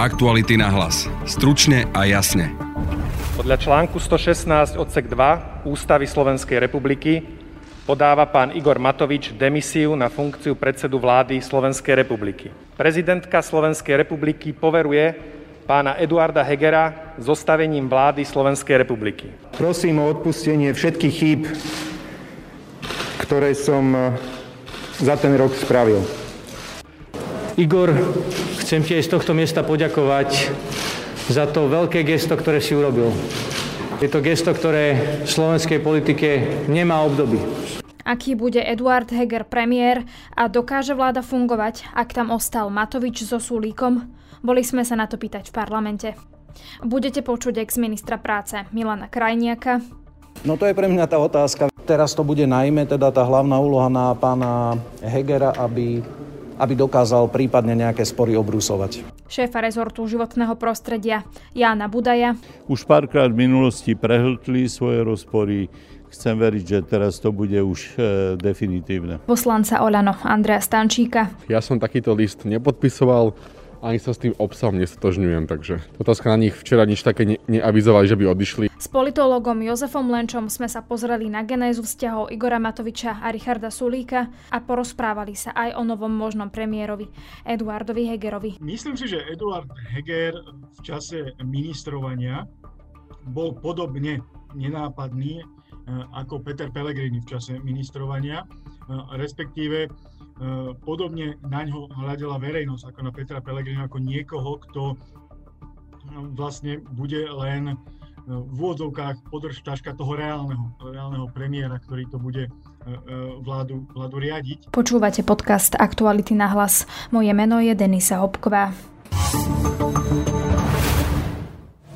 Aktuality na hlas. Stručne a jasne. Podľa článku 116 odsek 2 Ústavy Slovenskej republiky podáva pán Igor Matovič demisiu na funkciu predsedu vlády Slovenskej republiky. Prezidentka Slovenskej republiky poveruje pána Eduarda Hegera zostavením vlády Slovenskej republiky. Prosím o odpustenie všetkých chýb, ktoré som eh, za ten rok spravil. Igor, chcem ti aj z tohto miesta poďakovať za to veľké gesto, ktoré si urobil. Je to gesto, ktoré v slovenskej politike nemá obdoby. Aký bude Eduard Heger premiér a dokáže vláda fungovať, ak tam ostal Matovič so Sulíkom? Boli sme sa na to pýtať v parlamente. Budete počuť ex-ministra práce Milana Krajniaka. No to je pre mňa tá otázka. Teraz to bude najmä teda tá hlavná úloha na pána Hegera, aby aby dokázal prípadne nejaké spory obrusovať. Šéfa rezortu životného prostredia Jána Budaja. Už párkrát v minulosti prehltli svoje rozpory, chcem veriť, že teraz to bude už e, definitívne. Poslanca Olano Andrea Stančíka. Ja som takýto list nepodpisoval, ani sa s tým obsahom nestožňujem, takže otázka na nich včera nič také ne- neavizovali, že by odišli. S politologom Jozefom Lenčom sme sa pozreli na genézu vzťahov Igora Matoviča a Richarda Sulíka a porozprávali sa aj o novom možnom premiérovi Eduardovi Hegerovi. Myslím si, že Eduard Heger v čase ministrovania bol podobne nenápadný e, ako Peter Pellegrini v čase ministrovania, e, respektíve podobne na ňo hľadela verejnosť ako na Petra Pellegrina, ako niekoho, kto no, vlastne bude len e, v úvodzovkách podržtaška toho reálneho, reálneho premiéra, ktorý to bude e, vládu, vládu riadiť. Počúvate podcast Aktuality na hlas. Moje meno je Denisa Hopková.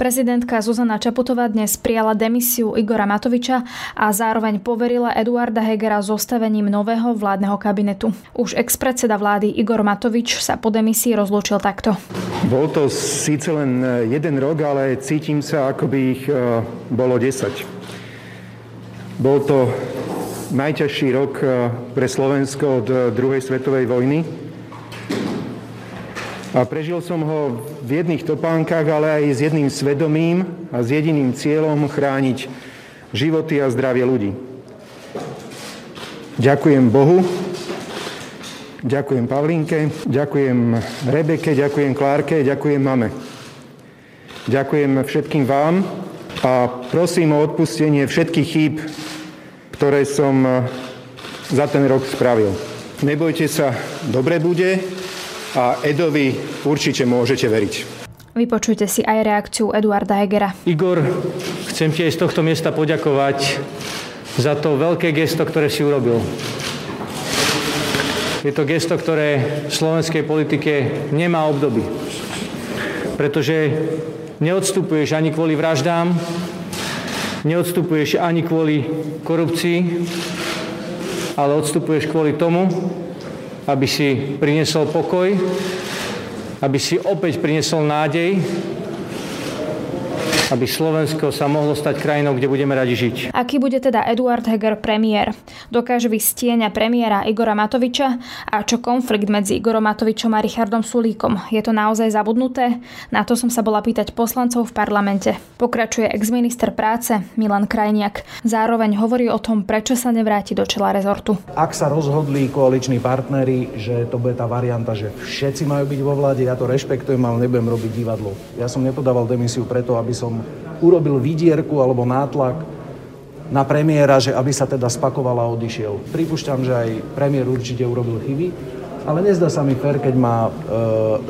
Prezidentka Zuzana Čaputová dnes prijala demisiu Igora Matoviča a zároveň poverila Eduarda Hegera zostavením nového vládneho kabinetu. Už ex-predseda vlády Igor Matovič sa po demisii rozlúčil takto. Bol to síce len jeden rok, ale cítim sa, ako by ich e, bolo 10. Bol to najťažší rok e, pre Slovensko od druhej svetovej vojny a prežil som ho v jedných topánkach, ale aj s jedným svedomím a s jediným cieľom chrániť životy a zdravie ľudí. Ďakujem Bohu, ďakujem Pavlínke, ďakujem Rebeke, ďakujem Klárke, ďakujem mame. Ďakujem všetkým vám a prosím o odpustenie všetkých chýb, ktoré som za ten rok spravil. Nebojte sa, dobre bude, a Edovi určite môžete veriť. Vypočujte si aj reakciu Eduarda Hegera. Igor, chcem ti aj z tohto miesta poďakovať za to veľké gesto, ktoré si urobil. Je to gesto, ktoré v slovenskej politike nemá obdoby. Pretože neodstupuješ ani kvôli vraždám, neodstupuješ ani kvôli korupcii, ale odstupuješ kvôli tomu, aby si priniesol pokoj, aby si opäť priniesol nádej aby Slovensko sa mohlo stať krajinou, kde budeme radi žiť. Aký bude teda Eduard Heger premiér? Dokáže vystieňa premiéra Igora Matoviča? A čo konflikt medzi Igorom Matovičom a Richardom Sulíkom? Je to naozaj zabudnuté? Na to som sa bola pýtať poslancov v parlamente. Pokračuje exminister práce Milan Krajniak. Zároveň hovorí o tom, prečo sa nevráti do čela rezortu. Ak sa rozhodli koaliční partnery, že to bude tá varianta, že všetci majú byť vo vláde, ja to rešpektujem, ale nebudem robiť divadlo. Ja som nepodával demisiu preto, aby som urobil vidierku alebo nátlak na premiéra, že aby sa teda spakoval a odišiel. Pripúšťam, že aj premiér určite urobil chyby, ale nezdá sa mi fér, keď má e,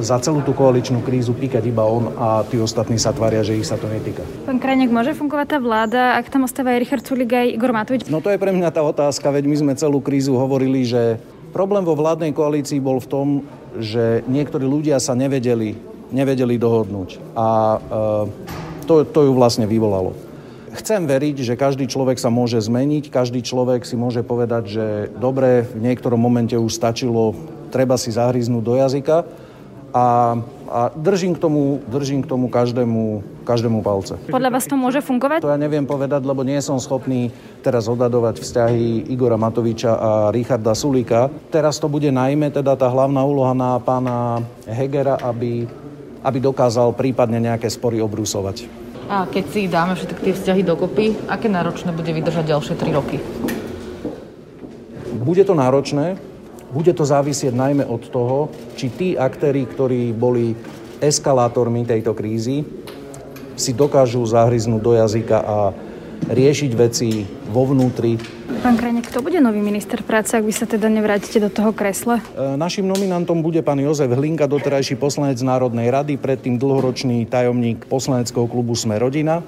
za celú tú koaličnú krízu píkať iba on a tí ostatní sa tvária, že ich sa to netýka. Pán Krajňák, môže fungovať tá vláda, ak tam ostáva aj Richard Sulik aj Igor Matovič? No to je pre mňa tá otázka, veď my sme celú krízu hovorili, že problém vo vládnej koalícii bol v tom, že niektorí ľudia sa nevedeli, nevedeli dohodnúť. A e, to, to ju vlastne vyvolalo. Chcem veriť, že každý človek sa môže zmeniť, každý človek si môže povedať, že dobre, v niektorom momente už stačilo treba si zahryznúť do jazyka a, a držím k tomu, držím k tomu každému, každému palce. Podľa vás to môže fungovať? To ja neviem povedať, lebo nie som schopný teraz odhadovať vzťahy Igora Matoviča a Richarda Sulika. Teraz to bude najmä teda tá hlavná úloha na pána Hegera, aby, aby dokázal prípadne nejaké spory obrusovať. A keď si dáme všetky tie vzťahy dokopy, aké náročné bude vydržať ďalšie 3 roky? Bude to náročné, bude to závisieť najmä od toho, či tí aktéry, ktorí boli eskalátormi tejto krízy, si dokážu zahryznúť do jazyka a riešiť veci vo vnútri. Pán Krajnek, kto bude nový minister práce, ak vy sa teda nevrátite do toho kresla? E, našim nominantom bude pán Jozef Hlinka, doterajší poslanec Národnej rady, predtým dlhoročný tajomník poslaneckého klubu Sme rodina,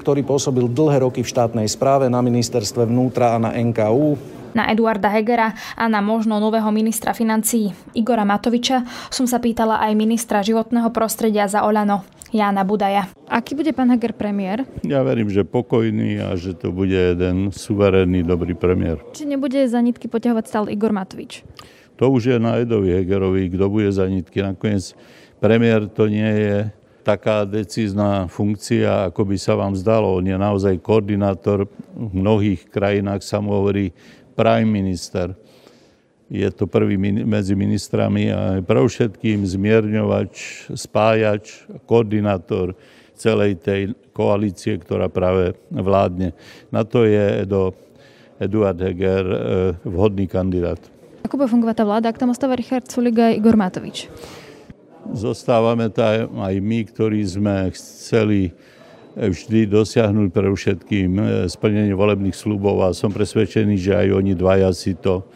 ktorý pôsobil dlhé roky v štátnej správe na ministerstve vnútra a na NKU na Eduarda Hegera a na možno nového ministra financií Igora Matoviča som sa pýtala aj ministra životného prostredia za Olano, Jána Budaja. Aký bude pán Heger premiér? Ja verím, že pokojný a že to bude jeden suverénny, dobrý premiér. Či nebude za nitky poťahovať stále Igor Matovič? To už je na Edovi Hegerovi, kto bude za nitky. Nakoniec premiér to nie je taká decízna funkcia, ako by sa vám zdalo. On je naozaj koordinátor. V mnohých krajinách sa mu hovorí prime minister. Je to prvý medzi ministrami a pre všetkým zmierňovač, spájač, koordinátor celej tej koalície, ktorá práve vládne. Na to je Edo, Eduard Heger e, vhodný kandidát. Ako bude fungovať tá vláda, ak tam ostáva Richard Sulik a Igor Matovič? Zostávame tam aj my, ktorí sme chceli vždy dosiahnuť pre všetkým e, splnenie volebných slubov a som presvedčený, že aj oni dvaja si to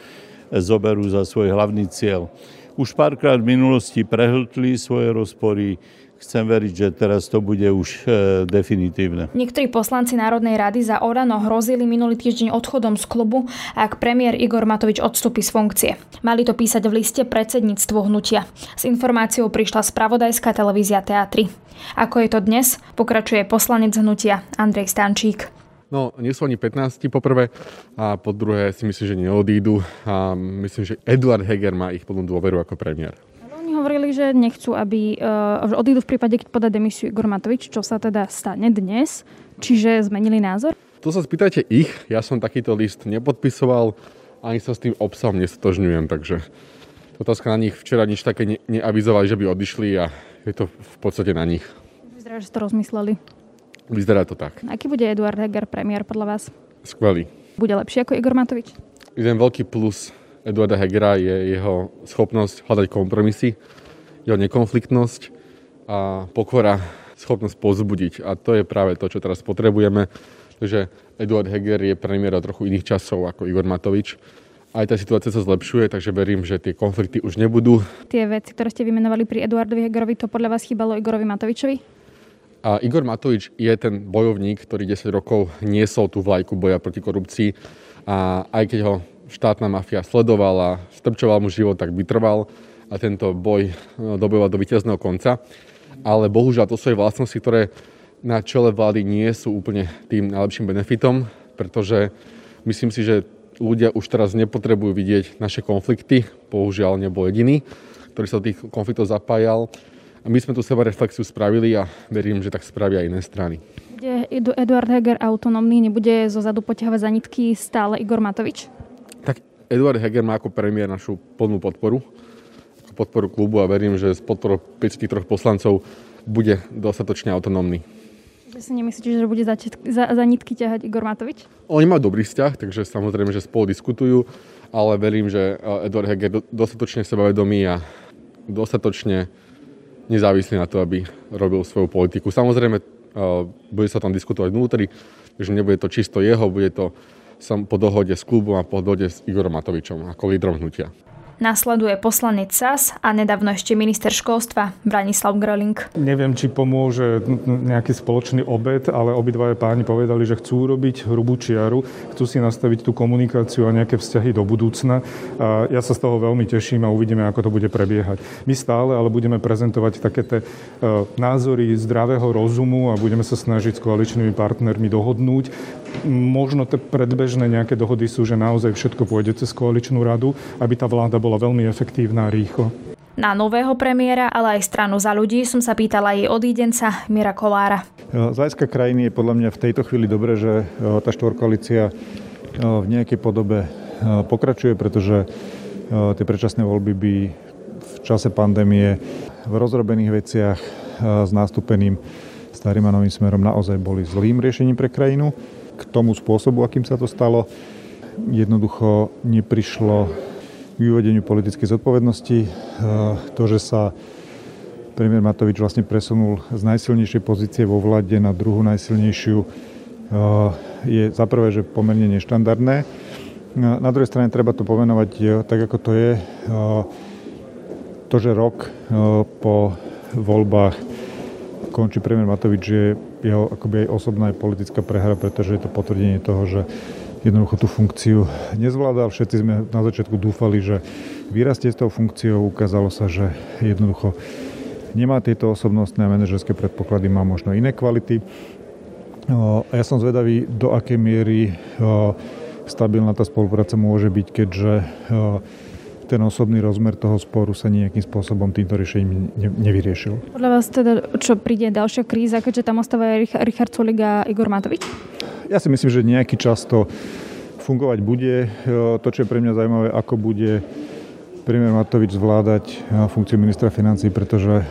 zoberú za svoj hlavný cieľ. Už párkrát v minulosti prehltli svoje rozpory, chcem veriť, že teraz to bude už e, definitívne. Niektorí poslanci Národnej rady za Orano hrozili minulý týždeň odchodom z klubu, ak premiér Igor Matovič odstúpi z funkcie. Mali to písať v liste predsedníctvo hnutia. S informáciou prišla spravodajská televízia Teatry. Ako je to dnes, pokračuje poslanec hnutia Andrej Stančík. No, nie sú ani 15 poprvé a po druhé si myslím, že neodídu a myslím, že Eduard Heger má ich plnú dôveru ako premiér. Oni hovorili, že nechcú, aby uh, odídu v prípade, keď podá demisiu Igor Matovič, čo sa teda stane dnes, čiže zmenili názor? To sa spýtajte ich, ja som takýto list nepodpisoval, ani sa s tým obsahom nestotožňujem, takže otázka na nich včera nič také ne- neavizovali, že by odišli a je to v podstate na nich. Vyzerá, že ste to rozmysleli. Vyzerá to tak. Aký bude Eduard Heger premiér podľa vás? Skvelý. Bude lepší ako Igor Matovič? Jeden veľký plus Eduarda Hegera je jeho schopnosť hľadať kompromisy, jeho nekonfliktnosť a pokora, schopnosť pozbudiť. A to je práve to, čo teraz potrebujeme. Takže Eduard Heger je premiér trochu iných časov ako Igor Matovič. Aj tá situácia sa zlepšuje, takže verím, že tie konflikty už nebudú. Tie veci, ktoré ste vymenovali pri Eduardovi Hegerovi, to podľa vás chýbalo Igorovi Matovičovi? A Igor Matovič je ten bojovník, ktorý 10 rokov niesol tú vlajku boja proti korupcii a aj keď ho štátna mafia sledovala, strčoval mu život, tak vytrval a tento boj no, dobojoval do víťazného konca. Ale bohužiaľ to sú aj vlastnosti, ktoré na čele vlády nie sú úplne tým najlepším benefitom, pretože myslím si, že ľudia už teraz nepotrebujú vidieť naše konflikty. Bohužiaľ nebol jediný, ktorý sa do tých konfliktov zapájal a my sme tu seba reflexiu spravili a verím, že tak spravia aj iné strany. Bude Eduard Heger autonómny, nebude zo zadu poťahovať za nitky stále Igor Matovič? Tak Eduard Heger má ako premiér našu plnú podporu, ako podporu klubu a verím, že z podporu 53 poslancov bude dostatočne autonómny. Že si nemyslíte, že bude za, za, za nitky ťahať Igor Matovič? Oni majú dobrý vzťah, takže samozrejme, že spolu diskutujú, ale verím, že Eduard Heger dostatočne sebavedomý a dostatočne nezávislý na to, aby robil svoju politiku. Samozrejme, eh, bude sa tam diskutovať vnútri, takže nebude to čisto jeho, bude to po dohode s klubom a po dohode s Igorom Matovičom ako lídrom hnutia. Nasleduje poslanec SAS a nedávno ešte minister školstva Branislav Groling. Neviem, či pomôže nejaký spoločný obed, ale obidvaja páni povedali, že chcú urobiť hrubú čiaru, chcú si nastaviť tú komunikáciu a nejaké vzťahy do budúcna. A ja sa z toho veľmi teším a uvidíme, ako to bude prebiehať. My stále ale budeme prezentovať také tie e, názory zdravého rozumu a budeme sa snažiť s koaličnými partnermi dohodnúť. Možno tie predbežné nejaké dohody sú, že naozaj všetko pôjde cez koaličnú radu, aby tá vláda bola bola veľmi efektívna a rýchlo. Na nového premiéra, ale aj stranu za ľudí som sa pýtala jej odídenca Mira Kolára. Z hľadiska krajiny je podľa mňa v tejto chvíli dobré, že tá štvorkoalícia v nejakej podobe pokračuje, pretože tie predčasné voľby by v čase pandémie v rozrobených veciach s nástupeným starým a novým smerom naozaj boli zlým riešením pre krajinu. K tomu spôsobu, akým sa to stalo, jednoducho neprišlo k vyvodeniu politickej zodpovednosti. To, že sa premiér Matovič vlastne presunul z najsilnejšej pozície vo vláde na druhú najsilnejšiu, je za prvé, že pomerne neštandardné. Na druhej strane treba to pomenovať tak, ako to je. To, že rok po voľbách končí premiér Matovič, je jeho akoby aj osobná aj politická prehra, pretože je to potvrdenie toho, že jednoducho tú funkciu nezvládal. Všetci sme na začiatku dúfali, že vyrastie s tou funkciou. Ukázalo sa, že jednoducho nemá tieto osobnostné a manažerské predpoklady, má možno iné kvality. Ja som zvedavý, do akej miery stabilná tá spolupráca môže byť, keďže ten osobný rozmer toho sporu sa nejakým spôsobom týmto riešením nevyriešil. Podľa vás teda, čo príde ďalšia kríza, keďže tam ostáva Richard Sulik a Igor Matovič? Ja si myslím, že nejaký čas to fungovať bude. To, čo je pre mňa zaujímavé, ako bude premiér Matovič zvládať funkciu ministra financí, pretože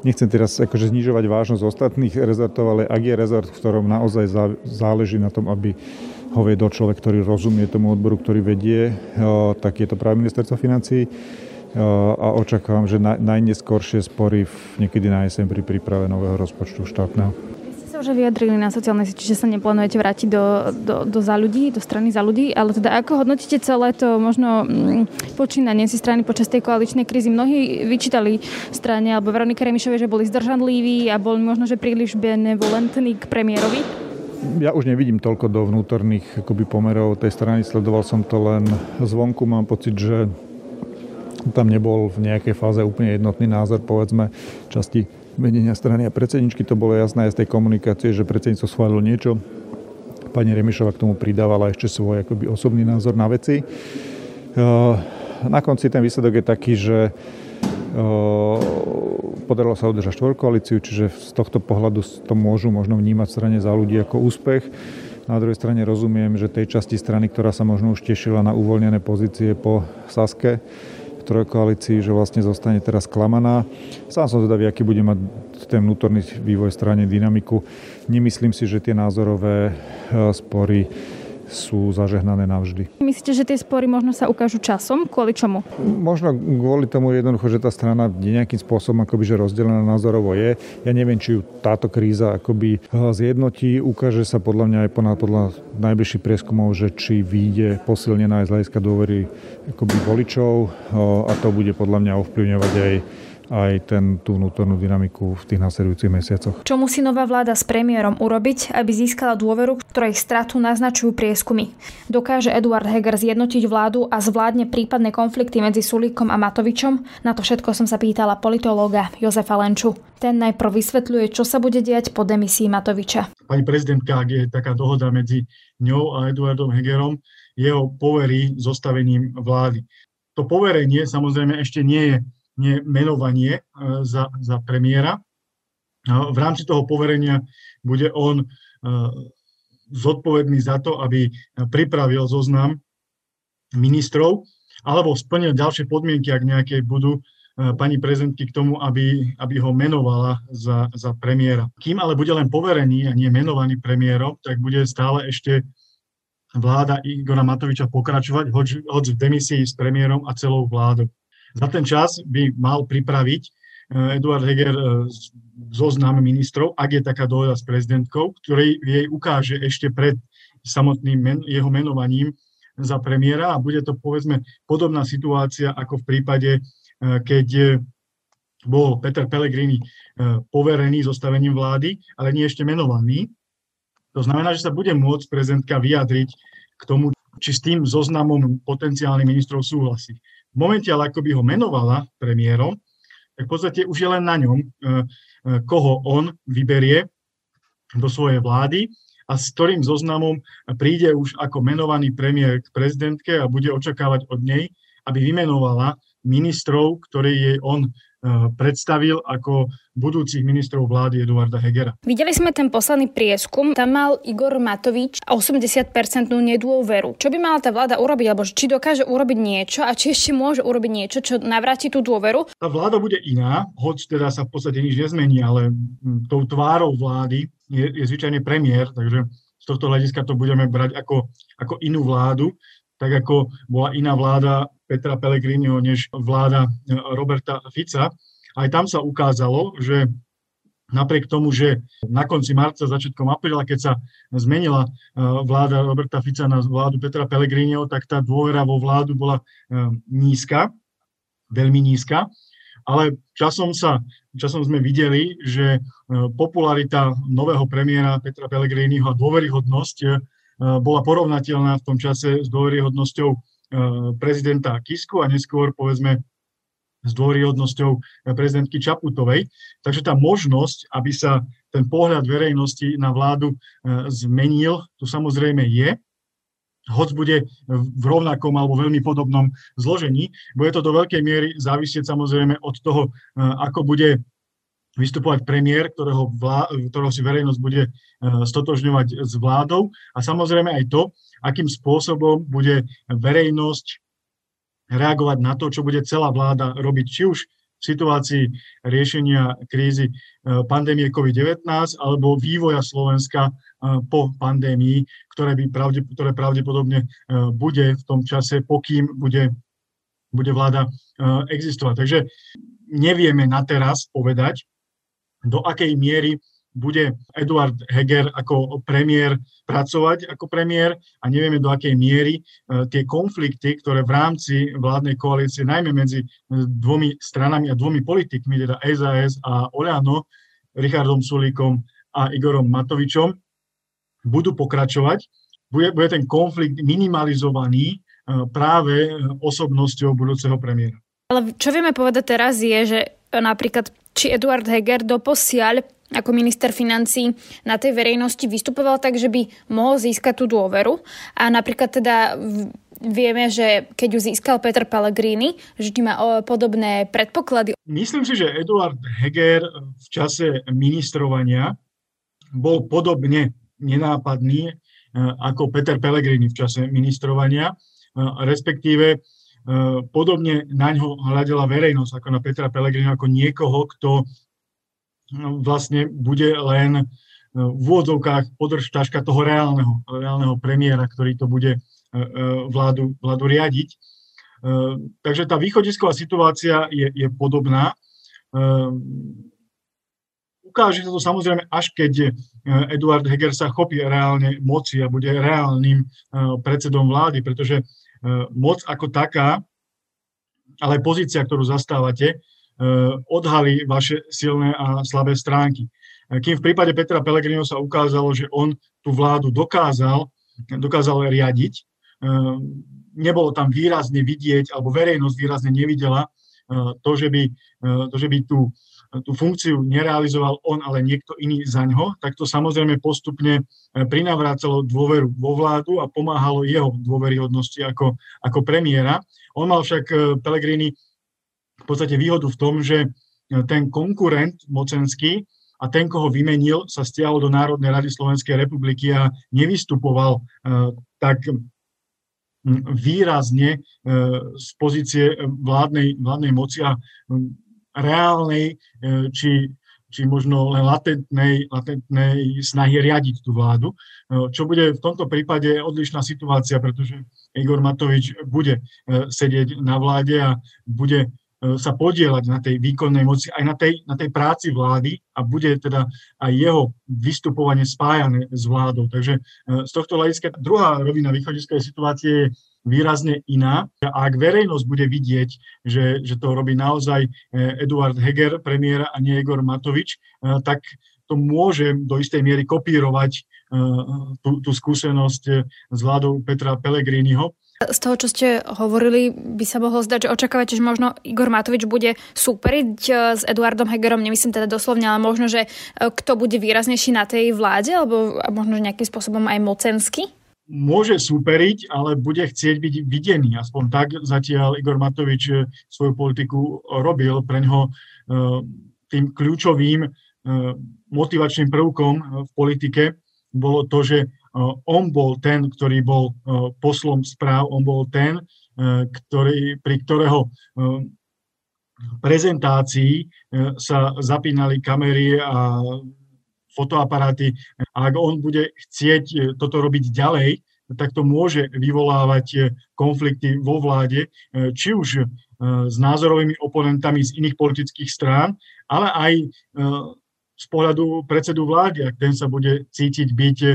nechcem teraz akože znižovať vážnosť ostatných rezortov, ale ak je rezort, v ktorom naozaj záleží na tom, aby ho viedol človek, ktorý rozumie tomu odboru, ktorý vedie, tak je to práve ministerstvo financí a očakávam, že najneskoršie spory niekedy na jeseň pri príprave nového rozpočtu štátneho už vyjadrili na sociálnej sieti, že sa neplánujete vrátiť do, do, do za ľudí, do strany za ľudí, ale teda ako hodnotíte celé to možno mm, počínanie si strany počas tej koaličnej krízy? Mnohí vyčítali strane alebo Veronike Remišovej, že boli zdržanliví a boli možno, že príliš benevolentní k premiérovi? Ja už nevidím toľko do vnútorných akoby, pomerov tej strany, sledoval som to len zvonku, mám pocit, že tam nebol v nejakej fáze úplne jednotný názor, povedzme, časti vedenia strany a predsedničky. To bolo jasné aj z tej komunikácie, že predsedníctvo schválilo niečo. Pani Remišova k tomu pridávala ešte svoj akoby, osobný názor na veci. Na konci ten výsledok je taký, že podarilo sa udržať štvorkoalíciu, čiže z tohto pohľadu to môžu možno vnímať v strane za ľudí ako úspech. Na druhej strane rozumiem, že tej časti strany, ktorá sa možno už tešila na uvoľnené pozície po Saske trojkoalícii, že vlastne zostane teraz klamaná. Sám som zvedavý, aký bude mať ten vnútorný vývoj strane dynamiku. Nemyslím si, že tie názorové e, spory sú zažehnané navždy. Myslíte, že tie spory možno sa ukážu časom? Kvôli čomu? Možno kvôli tomu jednoducho, že tá strana nejakým spôsobom akoby, že rozdelená názorovo je. Ja neviem, či ju táto kríza akoby eh, zjednotí. Ukáže sa podľa mňa aj podľa, podľa najbližších prieskumov, že či vyjde posilnená aj z hľadiska dôvery akoby voličov eh, a to bude podľa mňa ovplyvňovať aj aj ten, tú vnútornú dynamiku v tých následujúcich mesiacoch. Čo musí nová vláda s premiérom urobiť, aby získala dôveru, ktorej stratu naznačujú prieskumy? Dokáže Eduard Heger zjednotiť vládu a zvládne prípadné konflikty medzi Sulíkom a Matovičom? Na to všetko som sa pýtala politológa Jozefa Lenču. Ten najprv vysvetľuje, čo sa bude diať po demisii Matoviča. Pani prezidentka, ak je taká dohoda medzi ňou a Eduardom Hegerom, jeho poverí zostavením vlády. To poverenie samozrejme ešte nie je menovanie e, za, za premiéra. V rámci toho poverenia bude on e, zodpovedný za to, aby pripravil zoznam ministrov alebo splnil ďalšie podmienky, ak nejaké budú e, pani prezidentky k tomu, aby, aby ho menovala za, za premiéra. Kým ale bude len poverený a nie menovaný premiérom, tak bude stále ešte vláda Igora Matoviča pokračovať, hoď, hoď v demisii s premiérom a celou vládou. Za ten čas by mal pripraviť eh, Eduard Heger eh, zoznam ministrov, ak je taká dohoda s prezidentkou, ktorý jej ukáže ešte pred samotným men, jeho menovaním za premiéra a bude to povedzme podobná situácia ako v prípade, eh, keď bol Peter Pellegrini poverený zostavením vlády, ale nie ešte menovaný. To znamená, že sa bude môcť prezidentka vyjadriť k tomu, či s tým zoznamom potenciálnych ministrov súhlasí. V momente, ale ako by ho menovala premiérom, tak v podstate už je len na ňom, e, e, koho on vyberie do svojej vlády a s ktorým zoznamom príde už ako menovaný premiér k prezidentke a bude očakávať od nej, aby vymenovala ministrov, ktorý jej on predstavil ako budúcich ministrov vlády Eduarda Hegera. Videli sme ten posledný prieskum, tam mal Igor Matovič 80-percentnú nedôveru. Čo by mala tá vláda urobiť, alebo či dokáže urobiť niečo a či ešte môže urobiť niečo, čo navráti tú dôveru? Tá vláda bude iná, hoď teda sa v podstate nič nezmení, ale tou tvárou vlády je, je zvyčajne premiér, takže z tohto hľadiska to budeme brať ako, ako inú vládu, tak ako bola iná vláda Petra Pellegriniho než vláda e, Roberta Fica. Aj tam sa ukázalo, že napriek tomu, že na konci marca, začiatkom apríla, keď sa zmenila e, vláda Roberta Fica na vládu Petra Pellegriniho, tak tá dôvera vo vládu bola e, nízka, veľmi nízka. Ale časom, sa, časom sme videli, že popularita nového premiéra Petra Pellegriniho a dôveryhodnosť bola porovnateľná v tom čase s dôveryhodnosťou Eh, prezidenta Kisku a neskôr povedzme s dôryhodnosťou prezidentky Čaputovej. Takže tá možnosť, aby sa ten pohľad verejnosti na vládu eh, zmenil, tu samozrejme je, hoď bude v rovnakom alebo veľmi podobnom zložení. Bude to do veľkej miery závisieť samozrejme od toho, ako bude vystupovať premiér, ktorého, vlá, ktorého si verejnosť bude stotožňovať s vládou a samozrejme aj to, akým spôsobom bude verejnosť reagovať na to, čo bude celá vláda robiť, či už v situácii riešenia krízy e, pandémie COVID-19 alebo vývoja Slovenska e, po pandémii, ktoré, by pravde, ktoré pravdepodobne e, bude v tom čase, pokým bude, bude vláda existovať. Takže nevieme na teraz povedať, do akej miery bude Eduard Heger ako premiér pracovať ako premiér a nevieme do akej miery e, tie konflikty, ktoré v rámci vládnej koalície, najmä medzi e, dvomi stranami a dvomi politikmi, teda SAS a Oleano, Richardom Sulíkom a Igorom Matovičom, budú pokračovať. Bude, bude ten konflikt minimalizovaný e, práve osobnosťou budúceho premiéra. Ale čo vieme povedať teraz je, že napríklad či Eduard Heger doposiaľ ako minister financí na tej verejnosti vystupoval tak, že by mohol získať tú dôveru. A napríklad teda vieme, že keď ju získal Peter Pellegrini, že má podobné predpoklady. Myslím si, že Eduard Heger v čase ministrovania bol podobne nenápadný e, ako Peter Pellegrini v čase ministrovania, e, respektíve podobne na ňo hľadela verejnosť ako na Petra Pellegrini, ako niekoho, kto vlastne bude len e, v úvodzovkách podržtaška toho reálneho, reálneho premiéra, ktorý to bude e, e, vládu, vládu riadiť. Takže tá východisková situácia je, je podobná. Ukáže sa to samozrejme, až keď Eduard Heger sa chopí reálne moci a bude reálnym predsedom vlády, pretože moc ako taká, ale pozícia, ktorú zastávate, Eh, odhalí vaše silné a slabé stránky. Eh, kým v prípade Petra Pellegriniho sa ukázalo, že on tú vládu dokázal, dokázal riadiť, nebolo tam výrazne vidieť, alebo verejnosť výrazne nevidela to, že by, to, že by tú, tú funkciu nerealizoval on, ale niekto iný za ňo, tak to samozrejme postupne prinavrácalo dôveru vo vládu a pomáhalo jeho dôveryhodnosti ako, ako premiéra. On mal však Pellegrini v podstate výhodu v tom, že e, ten konkurent mocenský a ten, koho vymenil, sa stiahol do Národnej rady Slovenskej republiky a nevystupoval e, tak výrazne e, z pozície vládnej, vládnej moci a reálnej či, či možno len latentnej, latentnej snahy riadiť tú vládu, čo bude v tomto prípade odlišná situácia, pretože Igor Matovič bude sedieť na vláde a bude E, sa podielať na tej výkonnej moci, aj na tej, na tej práci vlády a bude teda aj jeho vystupovanie spájané s vládou. Takže e, z tohto hľadiska druhá rovina východiskovej situácie je výrazne iná. A ak verejnosť bude vidieť, že, že to robí naozaj e, Eduard Heger, premiér a nie Igor Matovič, tak to môže do istej miery kopírovať tú, tú skúsenosť s vládou Petra Pellegriniho Z toho, čo ste hovorili, by sa mohlo zdať, že očakávate, že možno Igor Matovič bude súperiť s Eduardom Hegerom, nemyslím teda doslovne, ale možno, že kto bude výraznejší na tej vláde, alebo možno nejakým spôsobom aj mocenský? Môže súperiť, ale bude chcieť byť videný. Aspoň tak zatiaľ Igor Matovič e, svoju politiku robil. Pre ňoho tým kľúčovým motivačným prvkom v politike bolo to, že on bol ten, ktorý bol poslom správ, on bol ten, ktorý, pri ktorého prezentácii sa zapínali kamery a fotoaparáty. A ak on bude chcieť toto robiť ďalej, tak to môže vyvolávať konflikty vo vláde, či už s názorovými oponentami z iných politických strán, ale aj z pohľadu predsedu vlády, ak ten sa bude cítiť byť e,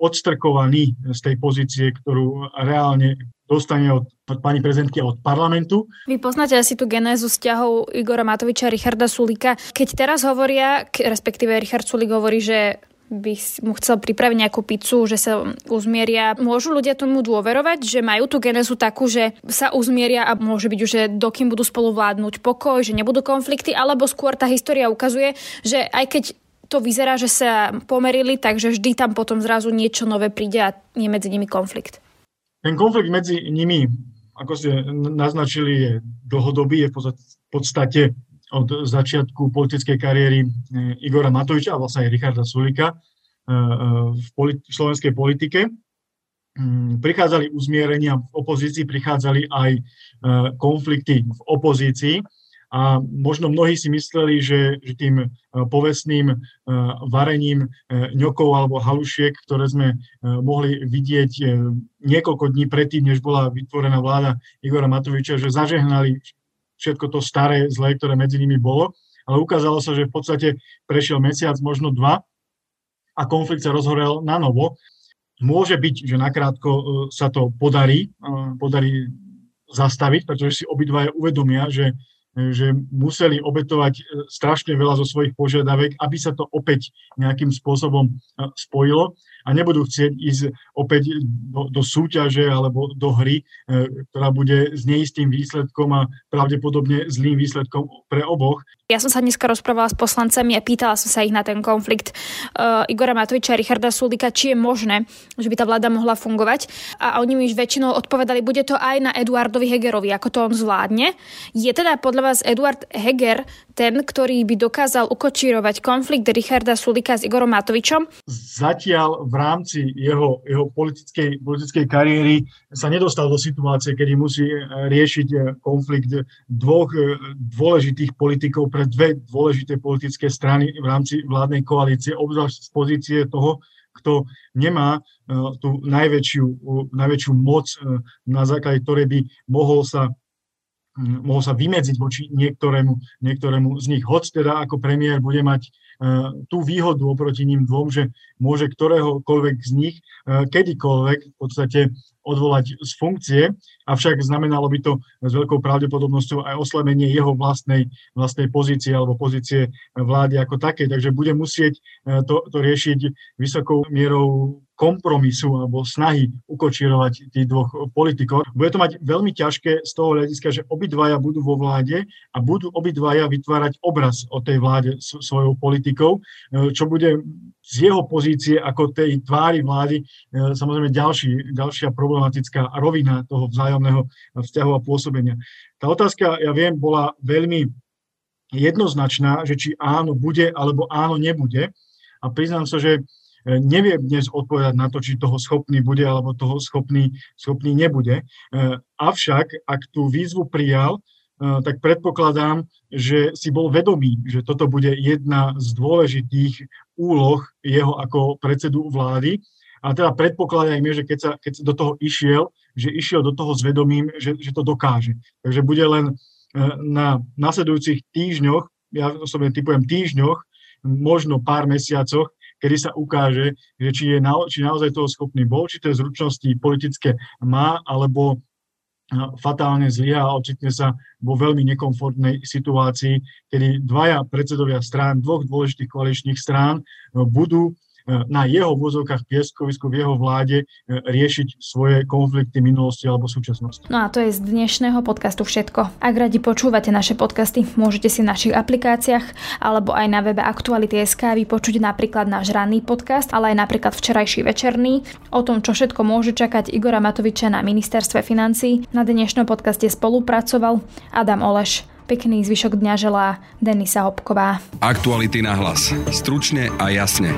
odstrkovaný z tej pozície, ktorú reálne dostane od, pani prezidentky a od parlamentu. Vy poznáte asi tú genézu vzťahov Igora Matoviča a Richarda Sulika. Keď teraz hovoria, respektíve Richard Sulik hovorí, že by mu chcel pripraviť nejakú pizzu, že sa uzmieria. Môžu ľudia tomu dôverovať, že majú tú genezu takú, že sa uzmieria a môže byť už, že dokým budú spolu vládnuť pokoj, že nebudú konflikty, alebo skôr tá história ukazuje, že aj keď to vyzerá, že sa pomerili, takže vždy tam potom zrazu niečo nové príde a je medzi nimi konflikt. Ten konflikt medzi nimi, ako ste naznačili, je dlhodobý, je v podstate od začiatku politickej kariéry eh, Igora Matoviča a vlastne aj Richarda Sulika eh, eh, v politi- slovenskej politike. Mm, prichádzali uzmierenia v opozícii, prichádzali aj konflikty v opozícii a možno mnohí si mysleli, že, že tým povestným varením ňokov alebo halušiek, ktoré sme mohli vidieť niekoľko dní predtým, než bola vytvorená vláda Igora Matoviča, že zažehnali všetko to staré, zlé, ktoré medzi nimi bolo, ale ukázalo sa, že v podstate prešiel mesiac, možno dva a konflikt sa rozhorel na novo. Môže byť, že nakrátko e, sa to podarí, e, podarí zastaviť, pretože si obidvaja uvedomia, že že museli obetovať e, strašne veľa zo svojich požiadavek, aby sa to opäť nejakým spôsobom spojilo a nebudú chcieť ísť opäť do, do súťaže alebo do hry, e, ktorá bude s neistým výsledkom a pravdepodobne zlým výsledkom pre oboch. Ja som sa dneska rozprávala s poslancami a pýtala som sa ich na ten konflikt uh, Igora Matoviča a Richarda Sulika, či je možné, že by tá vláda mohla fungovať. A oni mi už väčšinou odpovedali, bude to aj na Eduardovi Hegerovi, ako to on zvládne. Je teda podľa vás Eduard Heger ten, ktorý by dokázal ukočírovať konflikt Richarda Sulika s Igorom Matovičom? Zatiaľ v rámci jeho, jeho politickej, politickej kariéry sa nedostal do situácie, kedy musí riešiť konflikt dvoch dôležitých politikov pre dve dôležité politické strany v rámci vládnej koalície, obzvlášť z pozície toho, kto nemá e, tú najväčšiu, najväčšiu moc, e, na základe ktorej by mohol sa mohol sa vymedziť voči niektorému, niektorému z nich. Hoď teda ako premiér bude mať tú výhodu oproti ním dvom, že môže ktoréhokoľvek z nich uh, kedykoľvek v podstate odvolať z funkcie, avšak znamenalo by to s veľkou pravdepodobnosťou aj oslabenie jeho vlastnej, vlastnej pozície alebo pozície vlády ako také. Takže bude musieť uh, to, to riešiť vysokou mierou kompromisu alebo snahy ukočírovať tých dvoch politikov. Bude to mať veľmi ťažké z toho hľadiska, že obidvaja budú vo vláde a budú obidvaja vytvárať obraz o tej vláde svojou politikou, e, čo bude z jeho pozície ako tej tvári vlády e, samozrejme ďalší, ďalšia problematická rovina toho vzájomného vzťahu a pôsobenia. Tá otázka, ja viem, bola veľmi jednoznačná, že či áno bude alebo áno nebude. A priznám sa, že neviem dnes odpovedať na to, či toho schopný bude alebo toho schopný, schopný nebude. E, avšak, ak tú výzvu prijal, e, tak predpokladám, že si bol vedomý, že toto bude jedna z dôležitých úloh jeho ako predsedu vlády. A teda predpokladajme, že keď sa, keď sa do toho išiel, že išiel do toho s vedomím, že, že to dokáže. Takže bude len na nasledujúcich týždňoch, ja osobne typujem týždňoch, možno pár mesiacoch, kedy sa ukáže, že či, je na, či naozaj toho schopný. Bol, či tie zručnosti politické má, alebo fatálne zlyha a ocitne sa vo veľmi nekomfortnej situácii, kedy dvaja predsedovia strán, dvoch dôležitých koaličných strán budú na jeho vozovkách pieskovisku v jeho vláde riešiť svoje konflikty minulosti alebo súčasnosti. No a to je z dnešného podcastu všetko. Ak radi počúvate naše podcasty, môžete si v našich aplikáciách alebo aj na webe Aktuality.sk vypočuť napríklad náš ranný podcast, ale aj napríklad včerajší večerný o tom, čo všetko môže čakať Igora Matoviča na ministerstve financí. Na dnešnom podcaste spolupracoval Adam Oleš. Pekný zvyšok dňa želá Denisa Hopková. Aktuality na hlas. Stručne a jasne.